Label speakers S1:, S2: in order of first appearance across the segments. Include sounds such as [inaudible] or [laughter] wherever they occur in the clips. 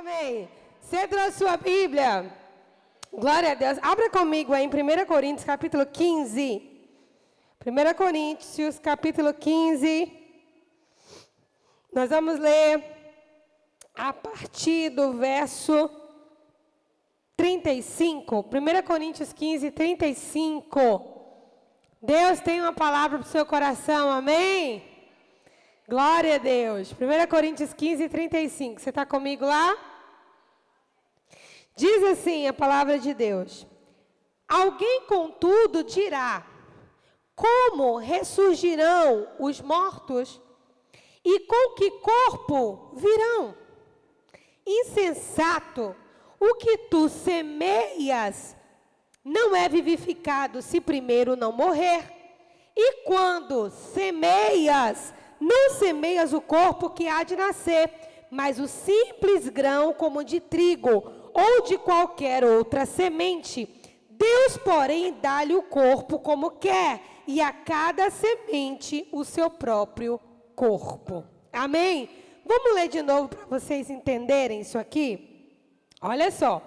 S1: Amém. Você trouxe sua Bíblia? Glória a Deus. Abra comigo aí em 1 Coríntios, capítulo 15. 1 Coríntios, capítulo 15. Nós vamos ler a partir do verso 35. 1 Coríntios 15, 35. Deus tem uma palavra para o seu coração, amém? Glória a Deus. 1 Coríntios 15, 35. Você está comigo lá? Diz assim a palavra de Deus: Alguém, contudo, dirá: Como ressurgirão os mortos? E com que corpo virão? Insensato, o que tu semeias não é vivificado se primeiro não morrer. E quando semeias, não semeias o corpo que há de nascer, mas o simples grão como de trigo ou de qualquer outra semente. Deus, porém, dá-lhe o corpo como quer, e a cada semente o seu próprio corpo. Amém? Vamos ler de novo para vocês entenderem isso aqui? Olha só.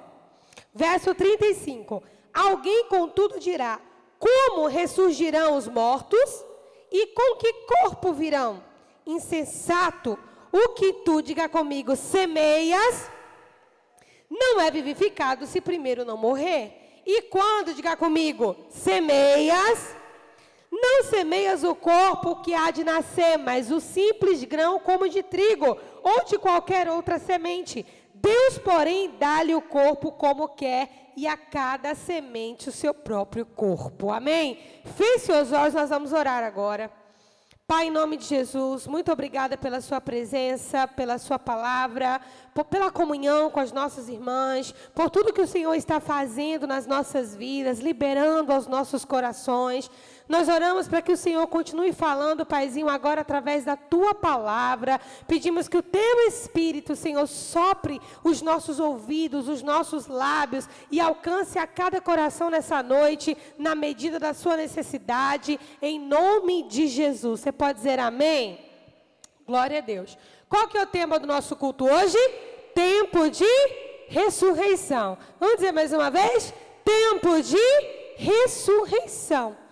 S1: Verso 35. Alguém, contudo, dirá: Como ressurgirão os mortos? E com que corpo virão? Insensato, o que tu, diga comigo, semeias, não é vivificado se primeiro não morrer. E quando, diga comigo, semeias, não semeias o corpo que há de nascer, mas o simples grão como de trigo, ou de qualquer outra semente. Deus, porém, dá-lhe o corpo como quer, e a cada semente o seu próprio corpo. Amém? Feche seus olhos, nós vamos orar agora. Pai, em nome de Jesus, muito obrigada pela Sua presença, pela Sua palavra, por, pela comunhão com as nossas irmãs, por tudo que o Senhor está fazendo nas nossas vidas, liberando aos nossos corações. Nós oramos para que o Senhor continue falando, Paizinho, agora através da tua palavra. Pedimos que o teu Espírito, Senhor, sopre os nossos ouvidos, os nossos lábios e alcance a cada coração nessa noite, na medida da sua necessidade, em nome de Jesus. Você pode dizer amém? Glória a Deus. Qual que é o tema do nosso culto hoje? Tempo de ressurreição. Vamos dizer mais uma vez? Tempo de ressurreição.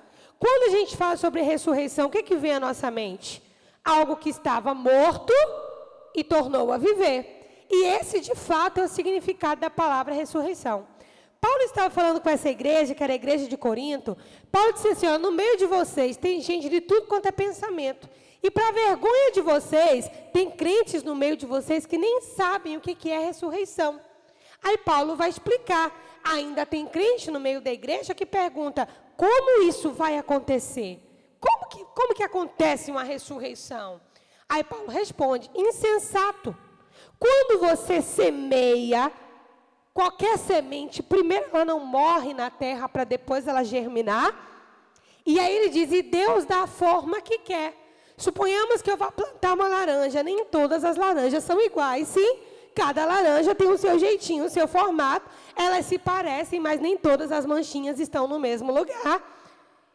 S1: Quando a gente fala sobre ressurreição, o que, que vem à nossa mente? Algo que estava morto e tornou a viver. E esse, de fato, é o significado da palavra ressurreição. Paulo estava falando com essa igreja, que era a igreja de Corinto. Paulo disse assim: ó, no meio de vocês tem gente de tudo quanto é pensamento. E para vergonha de vocês, tem crentes no meio de vocês que nem sabem o que, que é ressurreição. Aí Paulo vai explicar. Ainda tem crente no meio da igreja que pergunta: como isso vai acontecer? Como que, como que acontece uma ressurreição? Aí Paulo responde: insensato. Quando você semeia qualquer semente, primeiro ela não morre na terra para depois ela germinar. E aí ele diz: e Deus dá a forma que quer. Suponhamos que eu vá plantar uma laranja, nem todas as laranjas são iguais, sim? Cada laranja tem o seu jeitinho, o seu formato. Elas se parecem, mas nem todas as manchinhas estão no mesmo lugar.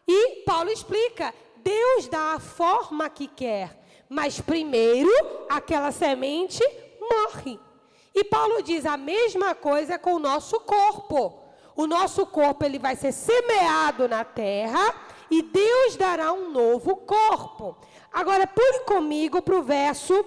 S1: E Paulo explica: Deus dá a forma que quer, mas primeiro aquela semente morre. E Paulo diz a mesma coisa com o nosso corpo. O nosso corpo ele vai ser semeado na terra e Deus dará um novo corpo. Agora pule comigo para o verso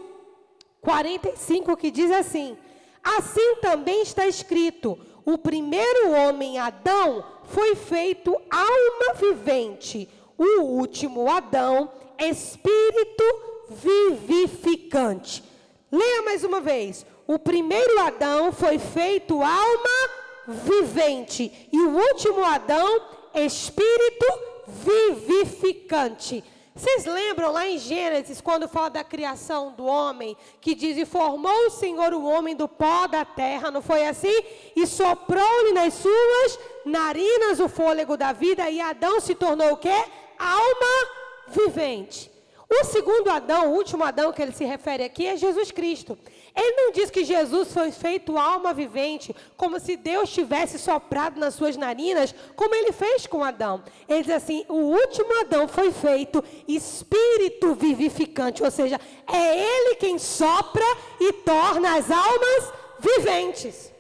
S1: 45 que diz assim: Assim também está escrito: o primeiro homem, Adão, foi feito alma vivente, o último Adão, espírito vivificante. Leia mais uma vez: o primeiro Adão foi feito alma vivente, e o último Adão, espírito vivificante. Vocês lembram lá em Gênesis, quando fala da criação do homem, que diz: E formou o Senhor o homem do pó da terra, não foi assim? E soprou-lhe nas suas narinas o fôlego da vida, e Adão se tornou o quê? Alma vivente. O segundo Adão, o último Adão que ele se refere aqui, é Jesus Cristo. Ele não diz que Jesus foi feito alma vivente, como se Deus tivesse soprado nas suas narinas, como ele fez com Adão. Ele diz assim: o último Adão foi feito espírito vivificante, ou seja, é ele quem sopra e torna as almas viventes.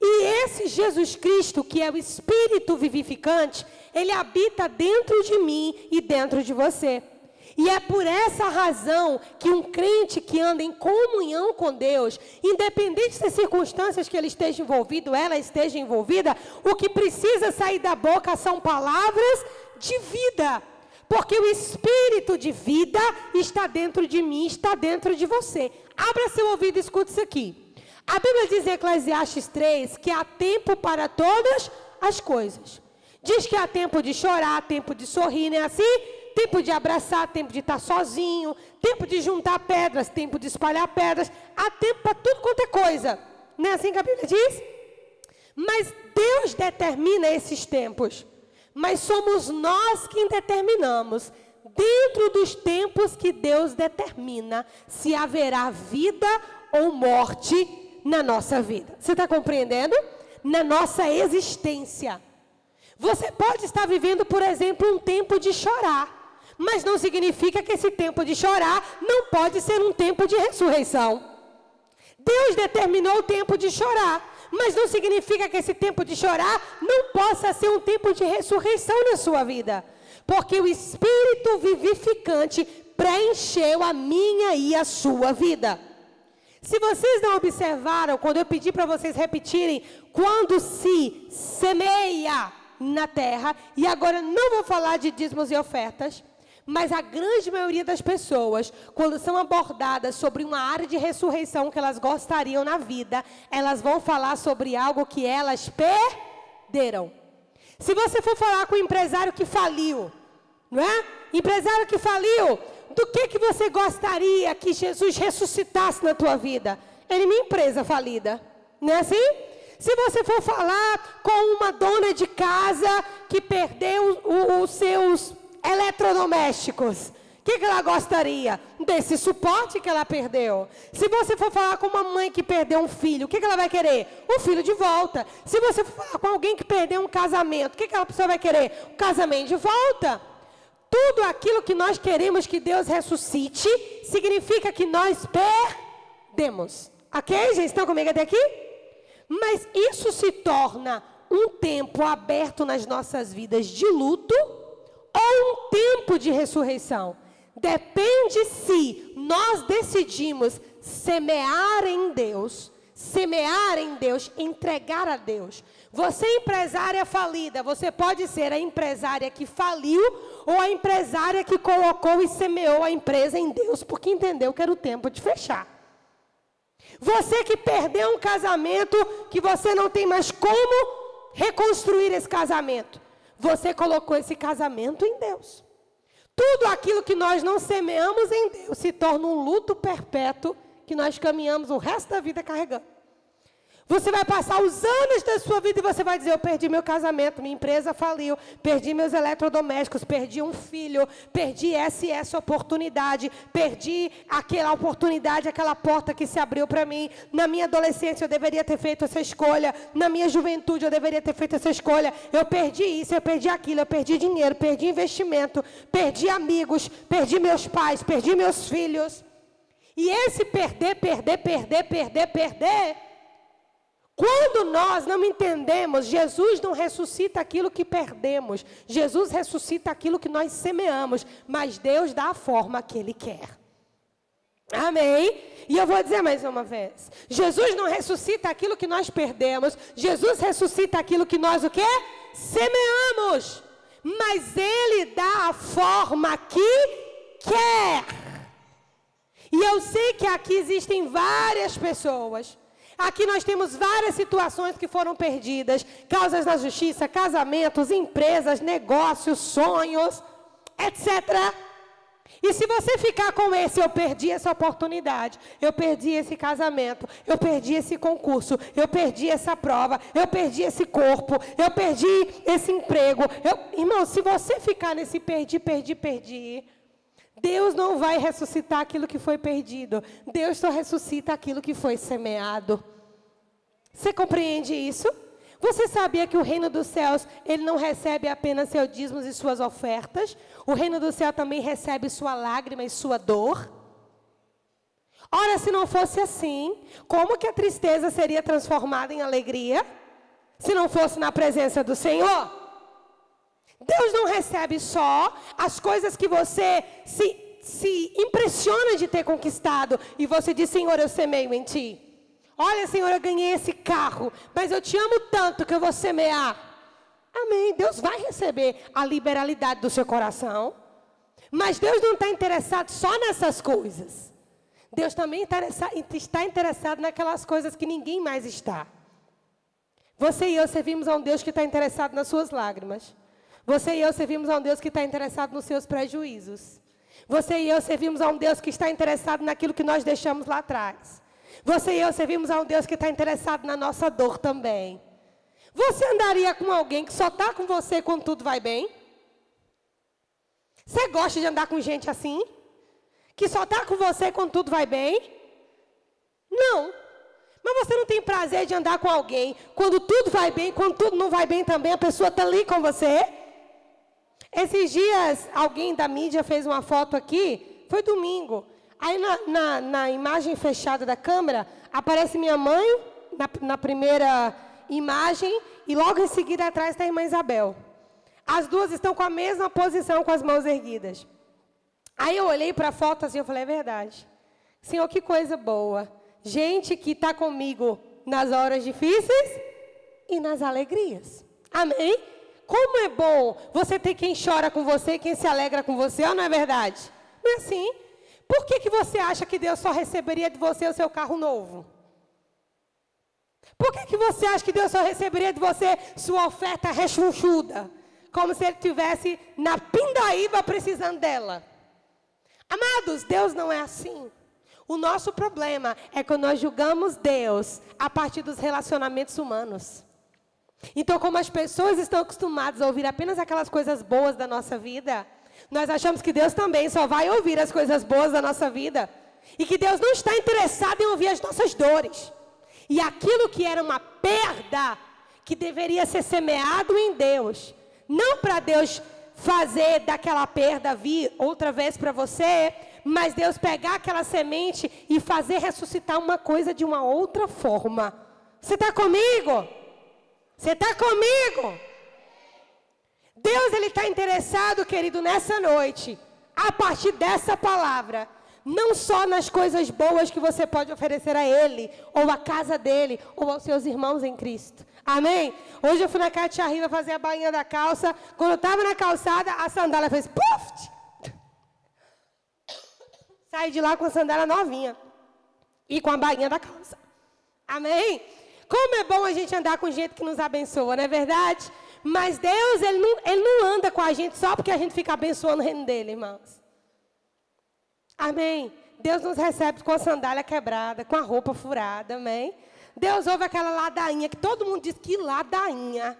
S1: E esse Jesus Cristo, que é o Espírito vivificante, ele habita dentro de mim e dentro de você. E é por essa razão que um crente que anda em comunhão com Deus, independente das circunstâncias que ele esteja envolvido, ela esteja envolvida, o que precisa sair da boca são palavras de vida. Porque o espírito de vida está dentro de mim, está dentro de você. Abra seu ouvido e escute isso aqui. A Bíblia diz em Eclesiastes 3 que há tempo para todas as coisas. Diz que há tempo de chorar, tempo de sorrir, não é assim? Tempo de abraçar, tempo de estar sozinho, tempo de juntar pedras, tempo de espalhar pedras. Há tempo para tudo quanto é coisa. Não é assim que a Bíblia diz? Mas Deus determina esses tempos. Mas somos nós quem determinamos, dentro dos tempos que Deus determina, se haverá vida ou morte na nossa vida. Você está compreendendo? Na nossa existência. Você pode estar vivendo, por exemplo, um tempo de chorar, mas não significa que esse tempo de chorar não pode ser um tempo de ressurreição. Deus determinou o tempo de chorar, mas não significa que esse tempo de chorar não possa ser um tempo de ressurreição na sua vida, porque o Espírito vivificante preencheu a minha e a sua vida. Se vocês não observaram, quando eu pedi para vocês repetirem, quando se semeia, na terra. E agora não vou falar de dízimos e ofertas, mas a grande maioria das pessoas, quando são abordadas sobre uma área de ressurreição que elas gostariam na vida, elas vão falar sobre algo que elas perderam. Se você for falar com um empresário que faliu, não é? Empresário que faliu, do que que você gostaria que Jesus ressuscitasse na tua vida? Ele minha empresa falida, não é assim? Se você for falar com uma dona de casa que perdeu os seus eletrodomésticos, o que, que, ela gostaria? Desse suporte que ela perdeu. Se você for falar com uma mãe que perdeu um filho, o que, que ela vai querer? O filho de volta. Se você for falar com alguém que perdeu um casamento, o que, que a pessoa vai querer? O casamento de volta. Tudo aquilo que nós queremos que Deus ressuscite, significa que nós perdemos. Ok, gente? Estão comigo até aqui? Mas isso se torna um tempo aberto nas nossas vidas de luto ou um tempo de ressurreição. Depende se nós decidimos semear em Deus, semear em Deus, entregar a Deus. Você empresária falida, você pode ser a empresária que faliu ou a empresária que colocou e semeou a empresa em Deus porque entendeu que era o tempo de fechar. Você que perdeu um casamento, que você não tem mais como reconstruir esse casamento. Você colocou esse casamento em Deus. Tudo aquilo que nós não semeamos em Deus se torna um luto perpétuo que nós caminhamos o resto da vida carregando. Você vai passar os anos da sua vida e você vai dizer: Eu perdi meu casamento, minha empresa faliu, perdi meus eletrodomésticos, perdi um filho, perdi essa e essa oportunidade, perdi aquela oportunidade, aquela porta que se abriu para mim. Na minha adolescência eu deveria ter feito essa escolha, na minha juventude eu deveria ter feito essa escolha. Eu perdi isso, eu perdi aquilo, eu perdi dinheiro, perdi investimento, perdi amigos, perdi meus pais, perdi meus filhos. E esse perder, perder, perder, perder, perder quando nós não entendemos, Jesus não ressuscita aquilo que perdemos, Jesus ressuscita aquilo que nós semeamos, mas Deus dá a forma que Ele quer. Amém? E eu vou dizer mais uma vez: Jesus não ressuscita aquilo que nós perdemos, Jesus ressuscita aquilo que nós o quê? Semeamos. Mas Ele dá a forma que quer. E eu sei que aqui existem várias pessoas Aqui nós temos várias situações que foram perdidas: causas na justiça, casamentos, empresas, negócios, sonhos, etc. E se você ficar com esse, eu perdi essa oportunidade, eu perdi esse casamento, eu perdi esse concurso, eu perdi essa prova, eu perdi esse corpo, eu perdi esse emprego. Eu, irmão, se você ficar nesse perdi, perdi, perdi, Deus não vai ressuscitar aquilo que foi perdido. Deus só ressuscita aquilo que foi semeado. Você compreende isso? Você sabia que o reino dos céus, ele não recebe apenas seus dízimos e suas ofertas? O reino do céu também recebe sua lágrima e sua dor? Ora, se não fosse assim, como que a tristeza seria transformada em alegria? Se não fosse na presença do Senhor? Deus não recebe só as coisas que você se, se impressiona de ter conquistado e você diz, Senhor, eu semeio em ti. Olha, Senhor, eu ganhei esse carro, mas eu te amo tanto que eu vou semear. Amém. Deus vai receber a liberalidade do seu coração. Mas Deus não está interessado só nessas coisas. Deus também está interessado naquelas coisas que ninguém mais está. Você e eu servimos a um Deus que está interessado nas suas lágrimas. Você e eu servimos a um Deus que está interessado nos seus prejuízos. Você e eu servimos a um Deus que está interessado naquilo que nós deixamos lá atrás. Você e eu servimos a um Deus que está interessado na nossa dor também. Você andaria com alguém que só está com você quando tudo vai bem? Você gosta de andar com gente assim? Que só está com você quando tudo vai bem? Não. Mas você não tem prazer de andar com alguém quando tudo vai bem, quando tudo não vai bem também, a pessoa está ali com você? Esses dias, alguém da mídia fez uma foto aqui, foi domingo. Aí na, na, na imagem fechada da câmera, aparece minha mãe, na, na primeira imagem, e logo em seguida atrás está a irmã Isabel. As duas estão com a mesma posição, com as mãos erguidas. Aí eu olhei para a foto assim, eu falei, é verdade. Senhor, que coisa boa. Gente que está comigo nas horas difíceis e nas alegrias. Amém? Como é bom você ter quem chora com você, quem se alegra com você, ou não é verdade? Não é assim? Por que, que você acha que Deus só receberia de você o seu carro novo? Por que, que você acha que Deus só receberia de você sua oferta rechonchuda? Como se ele tivesse na pindaíba precisando dela. Amados, Deus não é assim. O nosso problema é que nós julgamos Deus a partir dos relacionamentos humanos. Então, como as pessoas estão acostumadas a ouvir apenas aquelas coisas boas da nossa vida, nós achamos que Deus também só vai ouvir as coisas boas da nossa vida. E que Deus não está interessado em ouvir as nossas dores. E aquilo que era uma perda, que deveria ser semeado em Deus, não para Deus fazer daquela perda vir outra vez para você, mas Deus pegar aquela semente e fazer ressuscitar uma coisa de uma outra forma. Você está comigo? Você está comigo? Deus ele está interessado, querido, nessa noite, a partir dessa palavra, não só nas coisas boas que você pode oferecer a Ele, ou à casa dele, ou aos seus irmãos em Cristo. Amém? Hoje eu fui na de Riva fazer a bainha da calça. Quando eu estava na calçada, a sandália fez puff! Saí de lá com a sandália novinha. E com a bainha da calça. Amém? Como é bom a gente andar com gente que nos abençoa, não é verdade? Mas Deus, ele não, ele não anda com a gente só porque a gente fica abençoando o reino dele, irmãos. Amém? Deus nos recebe com a sandália quebrada, com a roupa furada, amém? Deus ouve aquela ladainha, que todo mundo diz que ladainha.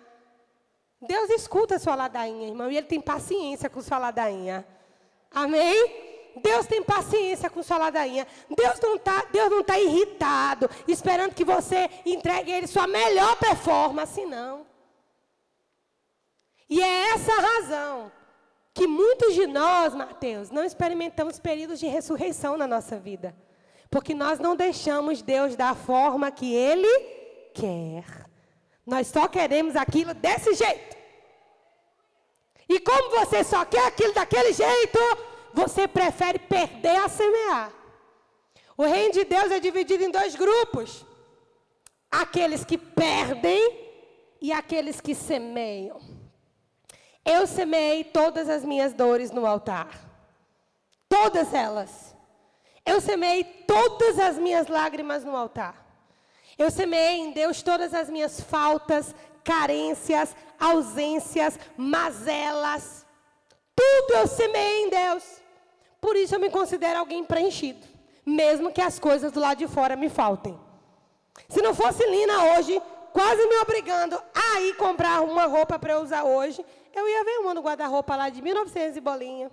S1: Deus escuta a sua ladainha, irmão, e Ele tem paciência com sua ladainha. Amém? Deus tem paciência com sua ladainha. Deus não está tá irritado, esperando que você entregue a Ele sua melhor performance, não. E é essa a razão que muitos de nós, Mateus, não experimentamos períodos de ressurreição na nossa vida. Porque nós não deixamos Deus da forma que Ele quer. Nós só queremos aquilo desse jeito. E como você só quer aquilo daquele jeito, você prefere perder a semear. O reino de Deus é dividido em dois grupos: aqueles que perdem e aqueles que semeiam. Eu semeei todas as minhas dores no altar. Todas elas. Eu semeei todas as minhas lágrimas no altar. Eu semeei em Deus todas as minhas faltas, carências, ausências, mazelas. Tudo eu semeei em Deus. Por isso eu me considero alguém preenchido. Mesmo que as coisas do lado de fora me faltem. Se não fosse Lina hoje, quase me obrigando a ir comprar uma roupa para eu usar hoje, eu ia ver uma no guarda-roupa lá de 1900 e bolinha.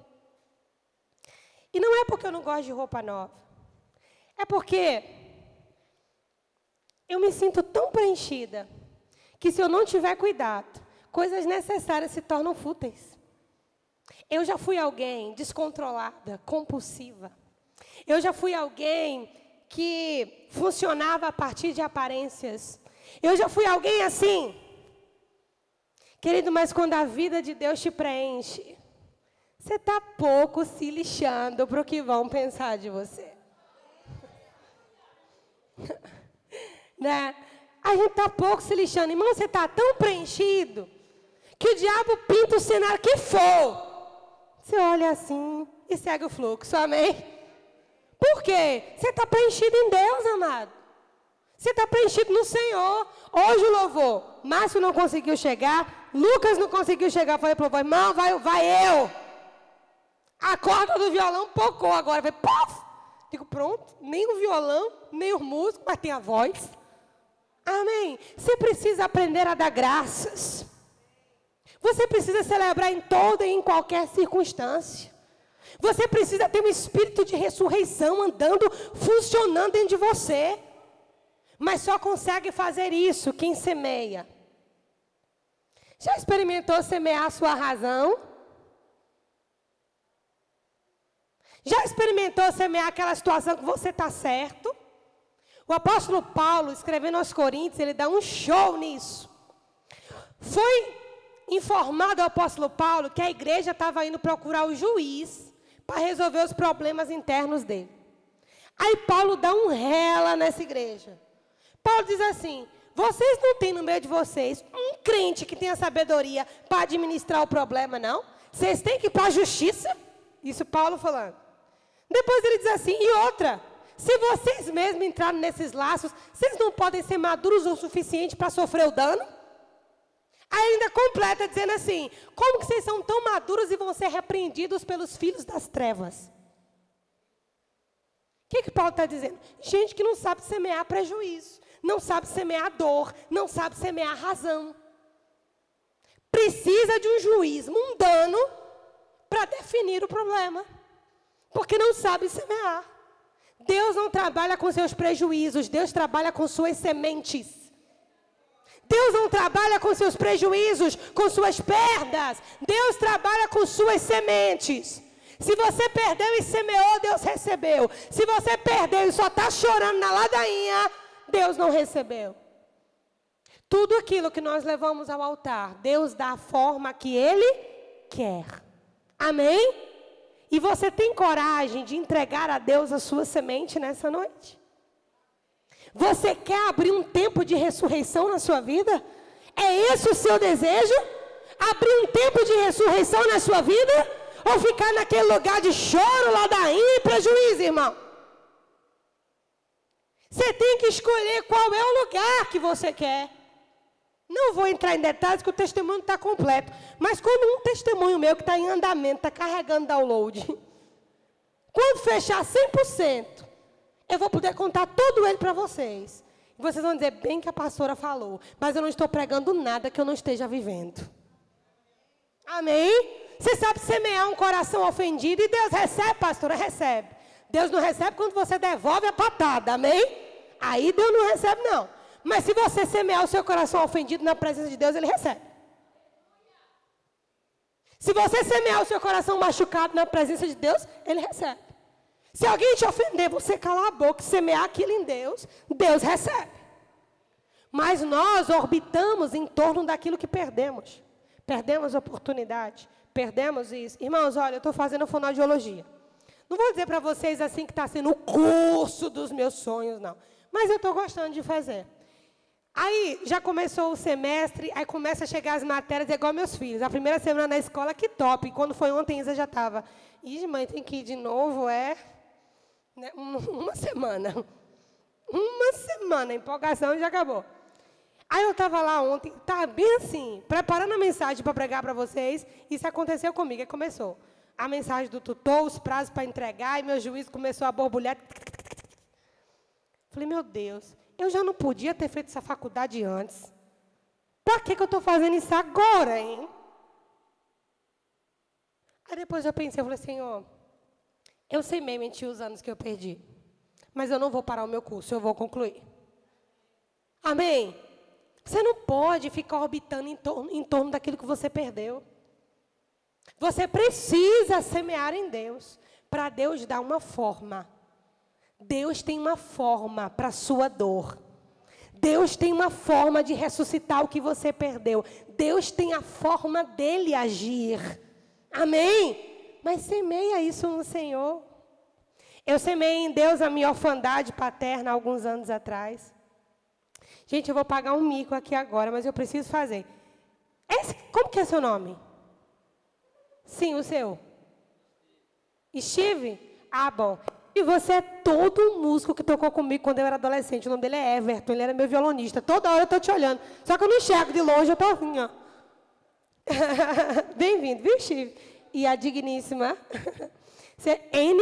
S1: E não é porque eu não gosto de roupa nova. É porque eu me sinto tão preenchida que se eu não tiver cuidado, coisas necessárias se tornam fúteis. Eu já fui alguém descontrolada, compulsiva. Eu já fui alguém que funcionava a partir de aparências. Eu já fui alguém assim. Querido, mas quando a vida de Deus te preenche, você está pouco se lixando para o que vão pensar de você. [laughs] né? A gente está pouco se lixando. Irmão, você está tão preenchido que o diabo pinta o cenário que for. Você olha assim e segue o fluxo, amém? Por quê? Você está preenchido em Deus, amado. Você está preenchido no Senhor. Hoje o louvor, Márcio não conseguiu chegar, Lucas não conseguiu chegar. Falei para o irmão, vai, vai eu. A corda do violão pocou agora. Falei, pof! Digo, pronto, nem o violão, nem o músico, mas tem a voz. Amém. Você precisa aprender a dar graças. Você precisa celebrar em toda e em qualquer circunstância. Você precisa ter um espírito de ressurreição andando, funcionando dentro de você. Mas só consegue fazer isso quem semeia. Já experimentou semear a sua razão? Já experimentou semear aquela situação que você está certo? O apóstolo Paulo, escrevendo aos Coríntios, ele dá um show nisso. Foi informado ao apóstolo Paulo que a igreja estava indo procurar o juiz para resolver os problemas internos dele. Aí Paulo dá um rela nessa igreja. Paulo diz assim: vocês não têm no meio de vocês um crente que tenha sabedoria para administrar o problema, não? Vocês têm que ir para a justiça? Isso Paulo falando. Depois ele diz assim: e outra, se vocês mesmos entraram nesses laços, vocês não podem ser maduros o suficiente para sofrer o dano? Ainda completa dizendo assim: como que vocês são tão maduros e vão ser repreendidos pelos filhos das trevas? O que, que Paulo está dizendo? Gente que não sabe semear prejuízo, não sabe semear dor, não sabe semear razão. Precisa de um juiz mundano para definir o problema, porque não sabe semear. Deus não trabalha com seus prejuízos, Deus trabalha com suas sementes. Deus não trabalha com seus prejuízos, com suas perdas. Deus trabalha com suas sementes. Se você perdeu e semeou, Deus recebeu. Se você perdeu e só está chorando na ladainha, Deus não recebeu. Tudo aquilo que nós levamos ao altar, Deus dá a forma que Ele quer. Amém? E você tem coragem de entregar a Deus a sua semente nessa noite? Você quer abrir um tempo de ressurreição na sua vida? É esse o seu desejo? Abrir um tempo de ressurreição na sua vida? Ou ficar naquele lugar de choro, ladainha e prejuízo, irmão? Você tem que escolher qual é o lugar que você quer. Não vou entrar em detalhes, que o testemunho está completo. Mas quando um testemunho meu que está em andamento, está carregando download, quando fechar 100%, eu vou poder contar todo ele para vocês. E vocês vão dizer, bem que a pastora falou, mas eu não estou pregando nada que eu não esteja vivendo. Amém? Você sabe semear um coração ofendido e Deus recebe, pastora? Recebe. Deus não recebe quando você devolve a patada, amém? Aí Deus não recebe, não. Mas se você semear o seu coração ofendido na presença de Deus, Ele recebe. Se você semear o seu coração machucado na presença de Deus, Ele recebe. Se alguém te ofender, você calar a boca e semear aquilo em Deus, Deus recebe. Mas nós orbitamos em torno daquilo que perdemos. Perdemos oportunidade, perdemos isso. Irmãos, olha, eu estou fazendo fonoaudiologia. Não vou dizer para vocês assim que está sendo o curso dos meus sonhos, não. Mas eu estou gostando de fazer. Aí já começou o semestre, aí começa a chegar as matérias, é igual meus filhos. A primeira semana na escola, que top. E quando foi ontem, Isa já estava. Ih, mãe, tem que ir de novo, é? Né? [laughs] Uma semana. Uma semana, a empolgação já acabou. Aí eu estava lá ontem, estava bem assim, preparando a mensagem para pregar para vocês. Isso aconteceu comigo, aí começou. A mensagem do tutor, os prazos para entregar, e meu juiz começou a borbulhar. Falei, meu Deus, eu já não podia ter feito essa faculdade antes. Para que, que eu estou fazendo isso agora, hein? Aí depois eu pensei, eu falei, Senhor, eu sei mesmo mentir os anos que eu perdi. Mas eu não vou parar o meu curso, eu vou concluir. Amém? Você não pode ficar orbitando em torno, em torno daquilo que você perdeu. Você precisa semear em Deus, para Deus dar uma forma. Deus tem uma forma para a sua dor. Deus tem uma forma de ressuscitar o que você perdeu. Deus tem a forma dele agir. Amém? Mas semeia isso no Senhor. Eu semeei em Deus a minha orfandade paterna alguns anos atrás. Gente, eu vou pagar um mico aqui agora, mas eu preciso fazer. Esse, como que é seu nome? Sim, o seu. Steve? Ah, bom. E você é todo um músico que tocou comigo quando eu era adolescente. O nome dele é Everton, ele era meu violonista. Toda hora eu estou te olhando. Só que eu não enxergo de longe, eu estou assim, ó. [laughs] Bem-vindo, viu, Steve? E a digníssima. N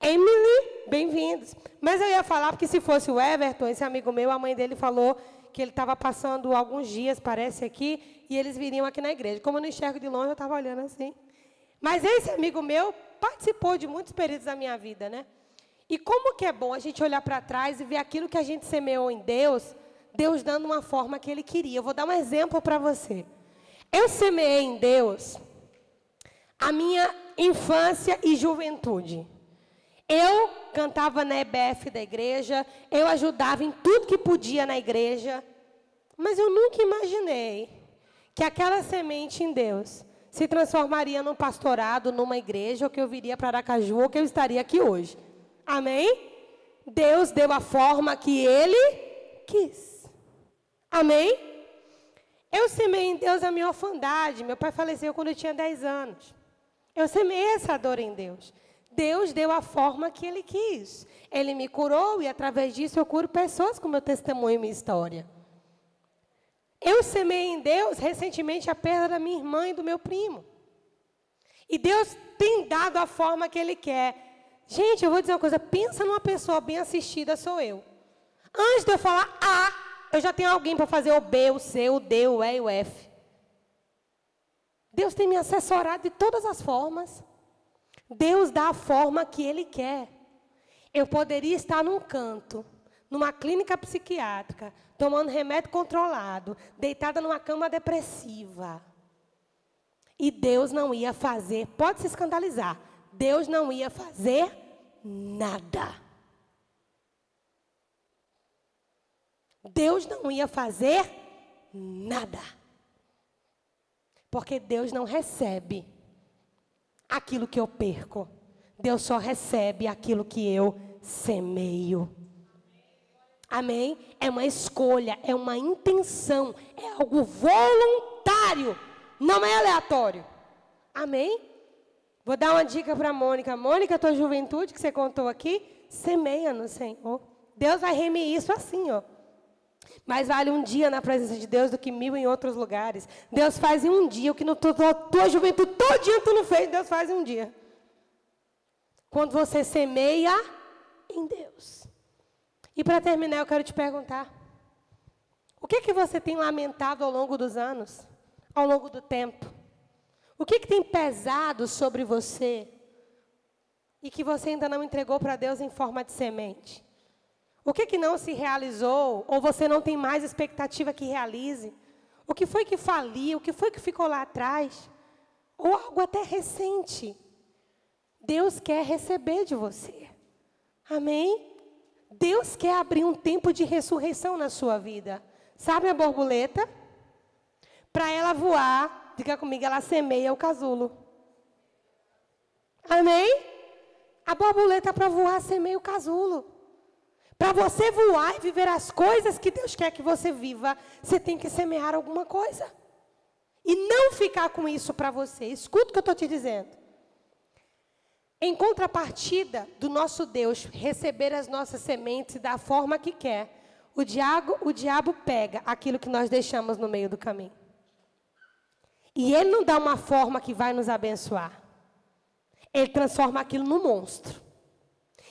S1: Emily, bem-vindos. Mas eu ia falar, porque se fosse o Everton, esse amigo meu, a mãe dele falou que ele estava passando alguns dias, parece, aqui, e eles viriam aqui na igreja. Como eu não enxergo de longe, eu estava olhando assim. Mas esse amigo meu participou de muitos períodos da minha vida, né? E como que é bom a gente olhar para trás e ver aquilo que a gente semeou em Deus, Deus dando uma forma que Ele queria. Eu vou dar um exemplo para você. Eu semeei em Deus a minha infância e juventude. Eu cantava na EBF da igreja, eu ajudava em tudo que podia na igreja, mas eu nunca imaginei que aquela semente em Deus se transformaria num pastorado, numa igreja, ou que eu viria para Aracaju, ou que eu estaria aqui hoje. Amém? Deus deu a forma que Ele quis. Amém? Eu semei em Deus a minha orfandade. Meu pai faleceu quando eu tinha 10 anos. Eu semei essa dor em Deus. Deus deu a forma que Ele quis. Ele me curou e, através disso, eu curo pessoas com meu testemunho e minha história. Eu semei em Deus recentemente a perda da minha irmã e do meu primo. E Deus tem dado a forma que Ele quer. Gente, eu vou dizer uma coisa: pensa numa pessoa bem assistida, sou eu. Antes de eu falar A, eu já tenho alguém para fazer o B, o C, o D, o E e o F. Deus tem me assessorado de todas as formas. Deus dá a forma que Ele quer. Eu poderia estar num canto, numa clínica psiquiátrica, tomando remédio controlado, deitada numa cama depressiva. E Deus não ia fazer, pode se escandalizar, Deus não ia fazer nada. Deus não ia fazer nada. Porque Deus não recebe aquilo que eu perco. Deus só recebe aquilo que eu semeio. Amém? É uma escolha, é uma intenção, é algo voluntário, não é aleatório. Amém? Vou dar uma dica para Mônica. Mônica, tua juventude que você contou aqui, semeia no Senhor. Deus vai remir isso assim, ó. Mais vale um dia na presença de Deus do que mil em outros lugares. Deus faz em um dia o que no tua, tua juventude todinha tu não fez, Deus faz em um dia. Quando você semeia em Deus. E para terminar, eu quero te perguntar: o que que você tem lamentado ao longo dos anos, ao longo do tempo? O que que tem pesado sobre você e que você ainda não entregou para Deus em forma de semente? O que, que não se realizou? Ou você não tem mais expectativa que realize? O que foi que faliu? O que foi que ficou lá atrás? Ou algo até recente? Deus quer receber de você. Amém? Deus quer abrir um tempo de ressurreição na sua vida. Sabe a borboleta? Para ela voar, diga comigo, ela semeia o casulo. Amém? A borboleta para voar semeia o casulo. Para você voar e viver as coisas que Deus quer que você viva, você tem que semear alguma coisa. E não ficar com isso para você. Escuta o que eu estou te dizendo. Em contrapartida do nosso Deus receber as nossas sementes da forma que quer, o diabo, o diabo pega aquilo que nós deixamos no meio do caminho. E ele não dá uma forma que vai nos abençoar. Ele transforma aquilo num monstro.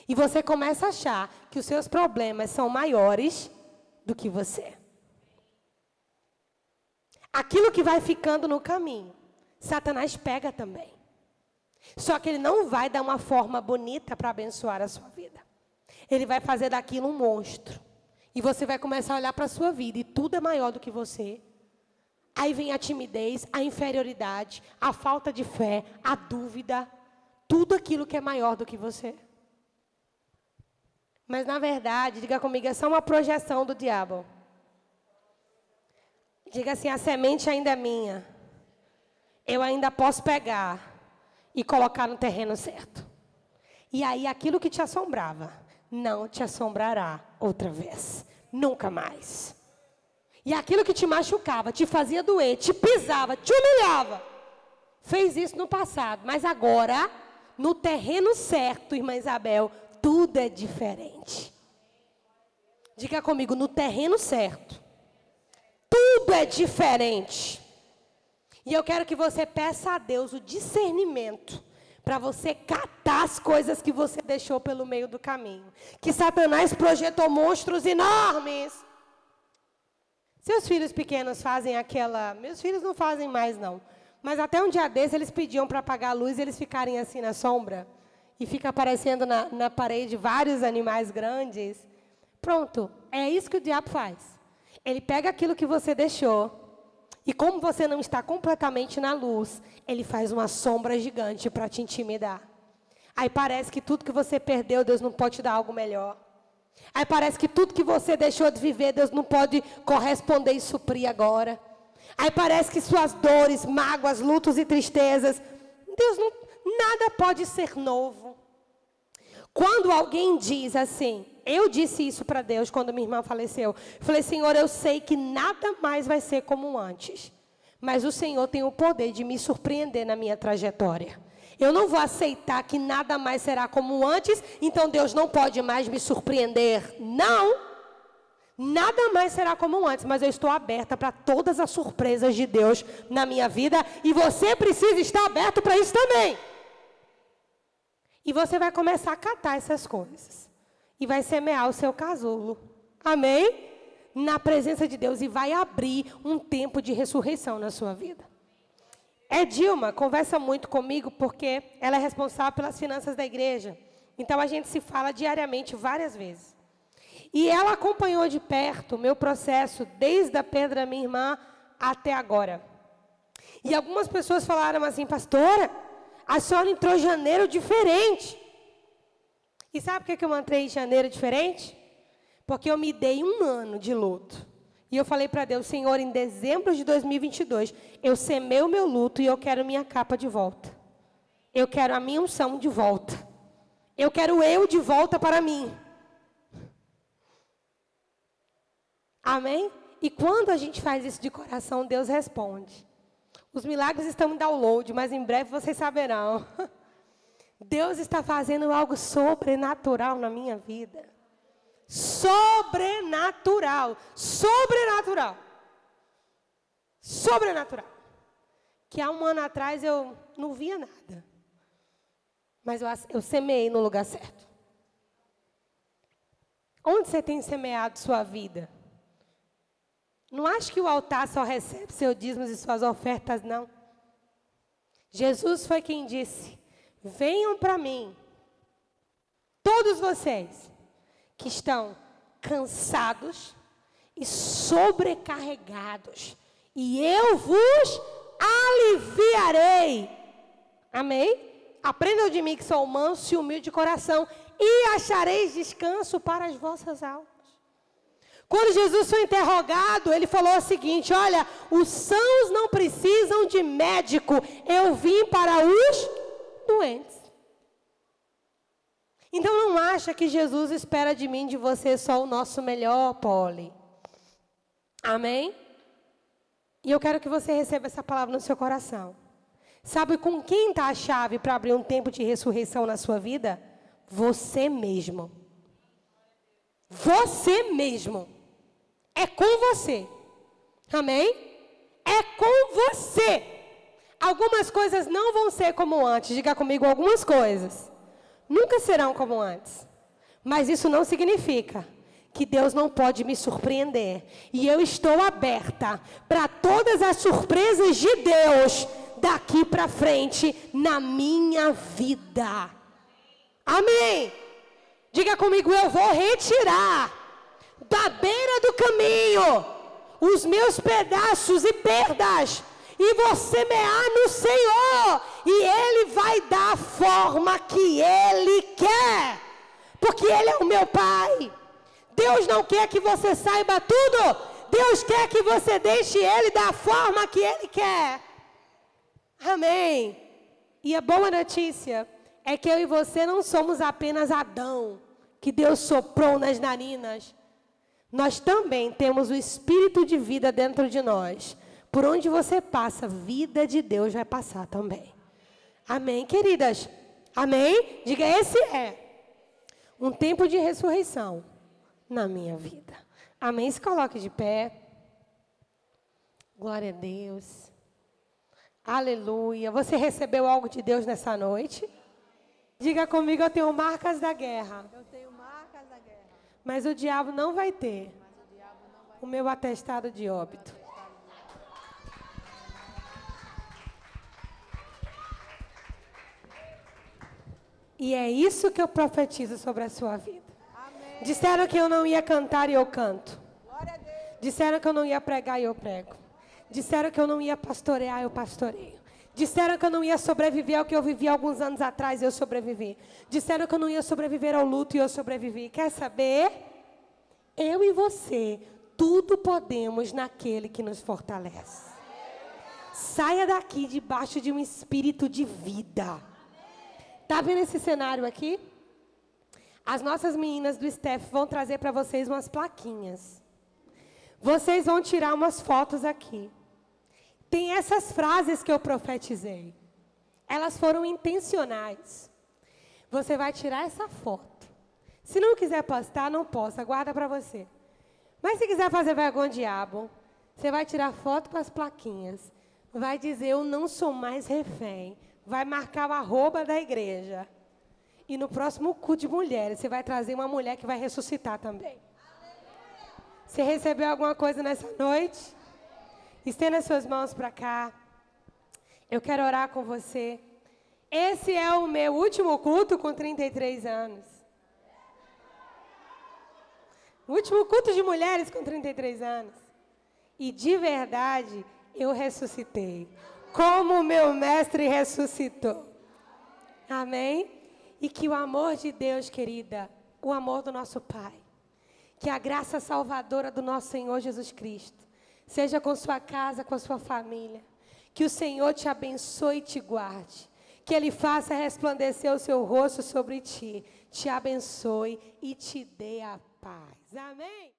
S1: E você começa a achar que os seus problemas são maiores do que você. Aquilo que vai ficando no caminho, Satanás pega também. Só que ele não vai dar uma forma bonita para abençoar a sua vida. Ele vai fazer daquilo um monstro. E você vai começar a olhar para a sua vida e tudo é maior do que você. Aí vem a timidez, a inferioridade, a falta de fé, a dúvida, tudo aquilo que é maior do que você. Mas na verdade, diga comigo, é só uma projeção do diabo. Diga assim: a semente ainda é minha. Eu ainda posso pegar e colocar no terreno certo. E aí aquilo que te assombrava não te assombrará outra vez. Nunca mais. E aquilo que te machucava, te fazia doer, te pisava, te humilhava. Fez isso no passado, mas agora, no terreno certo, irmã Isabel, tudo é diferente. Diga comigo, no terreno certo, tudo é diferente. E eu quero que você peça a Deus o discernimento para você catar as coisas que você deixou pelo meio do caminho. Que Satanás projetou monstros enormes. Seus filhos pequenos fazem aquela. Meus filhos não fazem mais, não. Mas até um dia desses eles pediam para apagar a luz e eles ficarem assim na sombra. E fica aparecendo na, na parede vários animais grandes. Pronto, é isso que o diabo faz. Ele pega aquilo que você deixou e como você não está completamente na luz, ele faz uma sombra gigante para te intimidar. Aí parece que tudo que você perdeu, Deus não pode te dar algo melhor. Aí parece que tudo que você deixou de viver, Deus não pode corresponder e suprir agora. Aí parece que suas dores, mágoas, lutos e tristezas, Deus não, nada pode ser novo. Quando alguém diz assim, eu disse isso para Deus quando minha irmã faleceu. Falei, Senhor, eu sei que nada mais vai ser como antes. Mas o Senhor tem o poder de me surpreender na minha trajetória. Eu não vou aceitar que nada mais será como antes, então Deus não pode mais me surpreender. Não. Nada mais será como antes, mas eu estou aberta para todas as surpresas de Deus na minha vida e você precisa estar aberto para isso também. E você vai começar a catar essas coisas. E vai semear o seu casulo. Amém? Na presença de Deus. E vai abrir um tempo de ressurreição na sua vida. É Dilma, conversa muito comigo porque ela é responsável pelas finanças da igreja. Então a gente se fala diariamente várias vezes. E ela acompanhou de perto o meu processo desde a perda da minha irmã até agora. E algumas pessoas falaram assim, pastora, a senhora entrou em janeiro diferente. E sabe por que eu entrei em janeiro diferente? Porque eu me dei um ano de luto. E eu falei para Deus, Senhor, em dezembro de 2022, eu semei o meu luto e eu quero minha capa de volta. Eu quero a minha unção de volta. Eu quero eu de volta para mim. Amém? E quando a gente faz isso de coração, Deus responde. Os milagres estão em download, mas em breve vocês saberão. [laughs] Deus está fazendo algo sobrenatural na minha vida. Sobrenatural. Sobrenatural. Sobrenatural. Que há um ano atrás eu não via nada. Mas eu, eu semeei no lugar certo. Onde você tem semeado sua vida? Não acho que o altar só recebe seus dízimos e suas ofertas, não. Jesus foi quem disse: Venham para mim, todos vocês que estão cansados e sobrecarregados, e eu vos aliviarei. Amém? Aprendam de mim que sou manso e humilde de coração, e achareis descanso para as vossas almas. Quando Jesus foi interrogado, ele falou o seguinte: Olha, os sãos não precisam de médico, eu vim para os doentes. Então não acha que Jesus espera de mim, de você, só o nosso melhor, Polly. Amém? E eu quero que você receba essa palavra no seu coração. Sabe com quem está a chave para abrir um tempo de ressurreição na sua vida? Você mesmo. Você mesmo. É com você. Amém? É com você. Algumas coisas não vão ser como antes. Diga comigo algumas coisas. Nunca serão como antes. Mas isso não significa que Deus não pode me surpreender. E eu estou aberta para todas as surpresas de Deus daqui para frente na minha vida. Amém. Diga comigo, eu vou retirar da beira do caminho os meus pedaços e perdas, e vou semear no Senhor, e Ele vai dar a forma que Ele quer, porque Ele é o meu Pai. Deus não quer que você saiba tudo, Deus quer que você deixe Ele da forma que Ele quer. Amém. E a boa notícia é que eu e você não somos apenas Adão, que Deus soprou nas narinas. Nós também temos o espírito de vida dentro de nós. Por onde você passa, vida de Deus vai passar também. Amém, queridas? Amém? Diga: esse é um tempo de ressurreição na minha vida. Amém? Se coloque de pé. Glória a Deus. Aleluia. Você recebeu algo de Deus nessa noite? Diga comigo, eu tenho marcas da guerra.
S2: Eu tenho marcas da guerra.
S1: Mas o diabo não vai ter o meu atestado de óbito. E é isso que eu profetizo sobre a sua vida.
S2: Amém.
S1: Disseram que eu não ia cantar e eu canto. Disseram que eu não ia pregar e eu prego. Disseram que eu não ia pastorear, eu pastoreio. Disseram que eu não ia sobreviver ao que eu vivi alguns anos atrás, eu sobrevivi. Disseram que eu não ia sobreviver ao luto e eu sobrevivi. Quer saber? Eu e você, tudo podemos naquele que nos fortalece. Saia daqui debaixo de um espírito de vida. Tá vendo esse cenário aqui? As nossas meninas do STEF vão trazer para vocês umas plaquinhas. Vocês vão tirar umas fotos aqui. Tem essas frases que eu profetizei. Elas foram intencionais. Você vai tirar essa foto. Se não quiser postar, não posta, guarda para você. Mas se quiser fazer vergonha diabo, você vai tirar foto com as plaquinhas. Vai dizer, eu não sou mais refém. Vai marcar o arroba da igreja. E no próximo culto de mulheres, você vai trazer uma mulher que vai ressuscitar também. Você recebeu alguma coisa nessa noite? Estenda suas mãos para cá. Eu quero orar com você. Esse é o meu último culto com 33 anos. O último culto de mulheres com 33 anos. E de verdade, eu ressuscitei. Como o meu mestre ressuscitou. Amém? E que o amor de Deus, querida, o amor do nosso Pai, que a graça salvadora do nosso Senhor Jesus Cristo, seja com sua casa, com a sua família. Que o Senhor te abençoe e te guarde. Que Ele faça resplandecer o seu rosto sobre ti, te abençoe e te dê a paz. Amém?